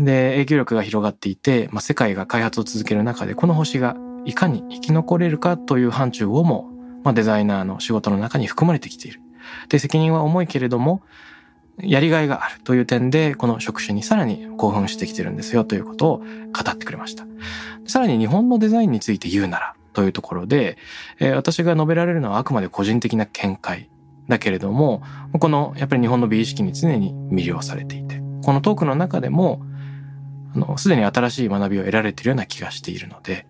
で、影響力が広がっていて、まあ、世界が開発を続ける中で、この星がいかに生き残れるかという範疇をも、まあ、デザイナーの仕事の中に含まれてきている。で、責任は重いけれども、やりがいがあるという点で、この職種にさらに興奮してきてるんですよということを語ってくれました。さらに日本のデザインについて言うならというところで、えー、私が述べられるのはあくまで個人的な見解だけれども、このやっぱり日本の美意識に常に魅了されていて、このトークの中でも、あの、すでに新しい学びを得られているような気がしているので、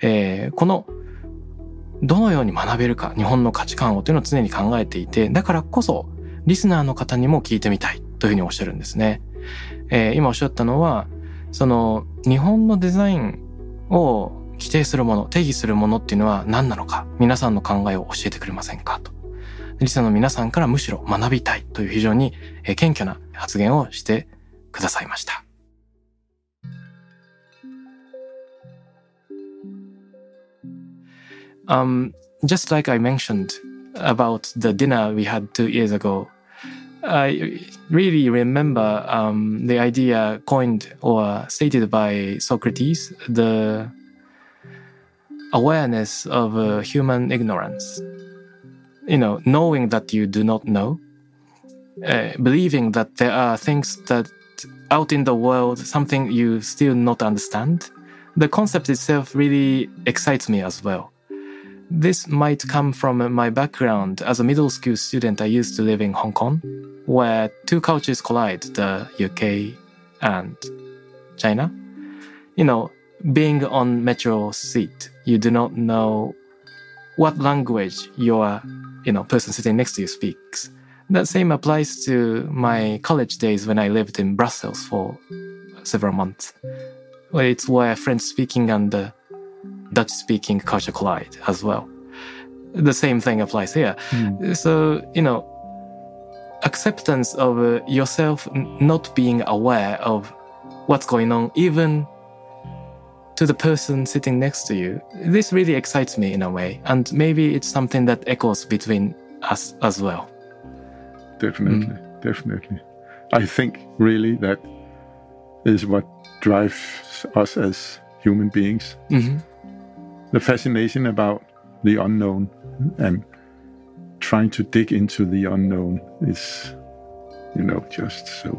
えー、このどのように学べるか、日本の価値観をというのを常に考えていて、だからこそ、リスナーの方にも聞いてみたいというふうにおっしゃるんですね。えー、今おっしゃったのは、その日本のデザインを規定するもの、定義するものっていうのは何なのか、皆さんの考えを教えてくれませんかと。リスナーの皆さんからむしろ学びたいという非常に謙虚な発言をしてくださいました。Um, just like I mentioned about the dinner we had two years ago, I really remember um, the idea coined or stated by Socrates, the awareness of uh, human ignorance. You know, knowing that you do not know, uh, believing that there are things that out in the world, something you still not understand. The concept itself really excites me as well. This might come from my background. As a middle school student, I used to live in Hong Kong, where two cultures collide the UK and China. You know, being on metro seat, you do not know what language your you know person sitting next to you speaks. That same applies to my college days when I lived in Brussels for several months. it's where French speaking and uh, Dutch speaking culture collide as well. The same thing applies here. So, you know, acceptance of uh, yourself not being aware of what's going on, even to the person sitting next to you. This really excites me in a way. And maybe it's something that echoes between us as well. Definitely, definitely. I think really that is what drives us as human beings. hmm The fascination about the unknown and trying to dig into the unknown is, you know, just so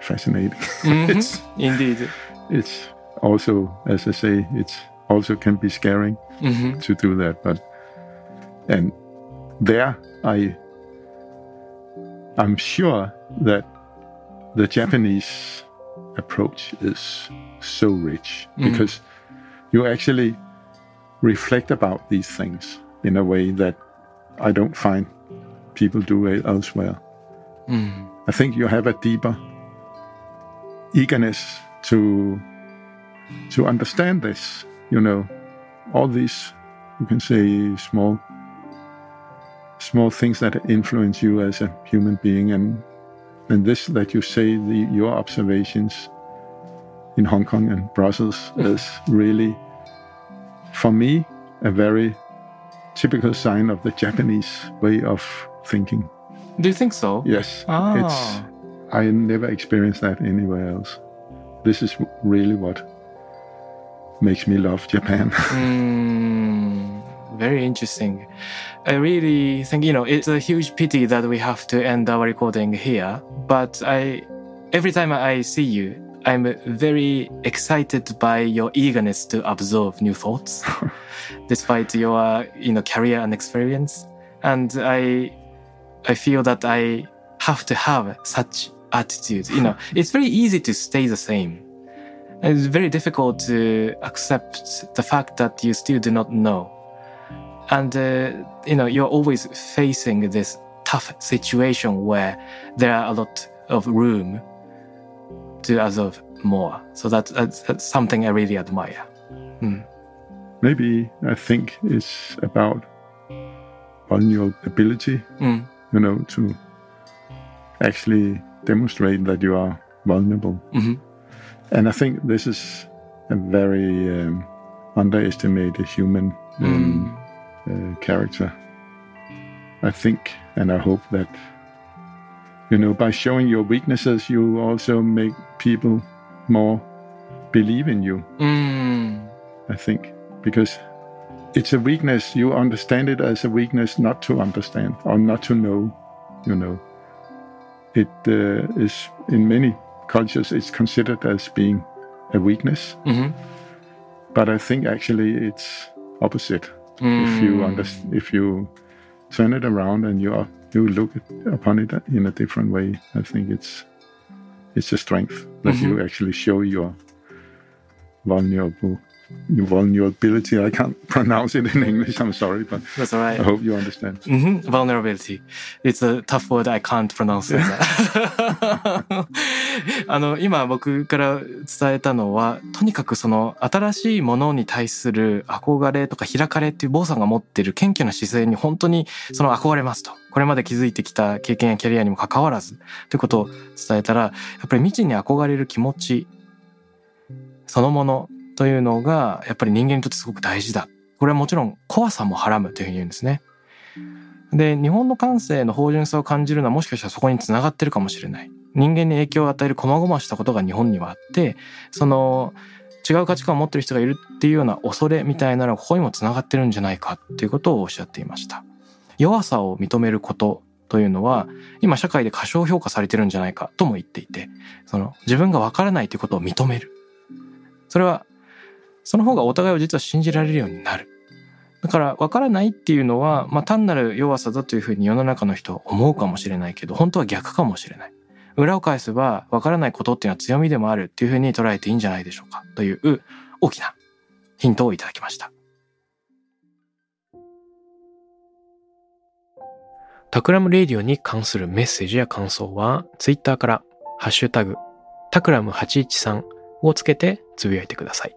fascinating. it's Indeed. it's also, as I say, it's also can be scaring hmm to do that. But and there, I I'm sure that the Japanese approach is so rich Mm. because you actually reflect about these things in a way that I don't find people do elsewhere. Mm. I think you have a deeper eagerness to to understand this. You know, all these you can say small small things that influence you as a human being, and and this that you say the your observations in Hong Kong and Brussels is really, for me, a very typical sign of the Japanese way of thinking. Do you think so? Yes, Ah. it's I never experienced that anywhere else. This is really what makes me love Japan. Mm, very interesting. I really think, you know, it's a huge pity that we have to end our recording here. But I, every time I see you, I'm very excited by your eagerness to absorb new thoughts, despite your, you know, career and experience. And I, I feel that I have to have such attitude. You know, it's very easy to stay the same. It's very difficult to accept the fact that you still do not know. And, uh, you know, you're always facing this tough situation where there are a lot of room to absorb more. So that, that's, that's something I really admire. Maybe I think it's about vulnerability, Mm. you know, to actually demonstrate that you are vulnerable. Mhm. And I think this is a very um, underestimated human um, uh, character. I think and I hope that, you know, by showing your weaknesses, you also make people more believe in you. Mm. I think, because it's a weakness. You understand it as a weakness not to understand or not to know, you know. It uh, is, in many cultures, it's considered as being a weakness. Mhm. But I think actually it's opposite. If you Mm. understand, if you turn it around and you are, you look upon it in a different way, I think it's it's a strength that you mm-hmm. actually show your vulnerable vulnerability. I can't pronounce it in English. I'm sorry, but That's all right. I hope you understand. hmm Vulnerability. It's a tough word I can't pronounce. あの、今僕から伝えたのは、とにかくその新しいものに対する憧れとか開かれっていう坊さんが持ってる謙虚な姿勢に本当にその憧れますと。これまで築いてきた経験やキャリアにも関わらず、ということを伝えたら、やっぱり未知に憧れる気持ちそのものというのが、やっぱり人間にとってすごく大事だ。これはもちろん怖さもはらむというふうに言うんですね。で、日本の感性の芳醇さを感じるのはもしかしたらそこにつながってるかもしれない。人間に影響を与える細々したことが日本にはあって、その違う価値観を持ってる人がいるっていうような恐れみたいなのがここにもつながってるんじゃないかっていうことをおっしゃっていました。弱さを認めることというのは今社会で過小評価されてるんじゃないかとも言っていて、その自分がわからないということを認める。それはその方がお互いを実は信じられるようになる。だから分からないっていうのは、まあ、単なる弱さだというふうに世の中の人は思うかもしれないけど本当は逆かもしれない。裏を返せば分からないことっていうのは強みでもあるっていうふうに捉えていいんじゃないでしょうかという大きなヒントをいただきました。タクラムレディオに関するメッセージや感想は、ツイッターから、ハッシュタグ、タクラム813、をつけてつぶやいてください。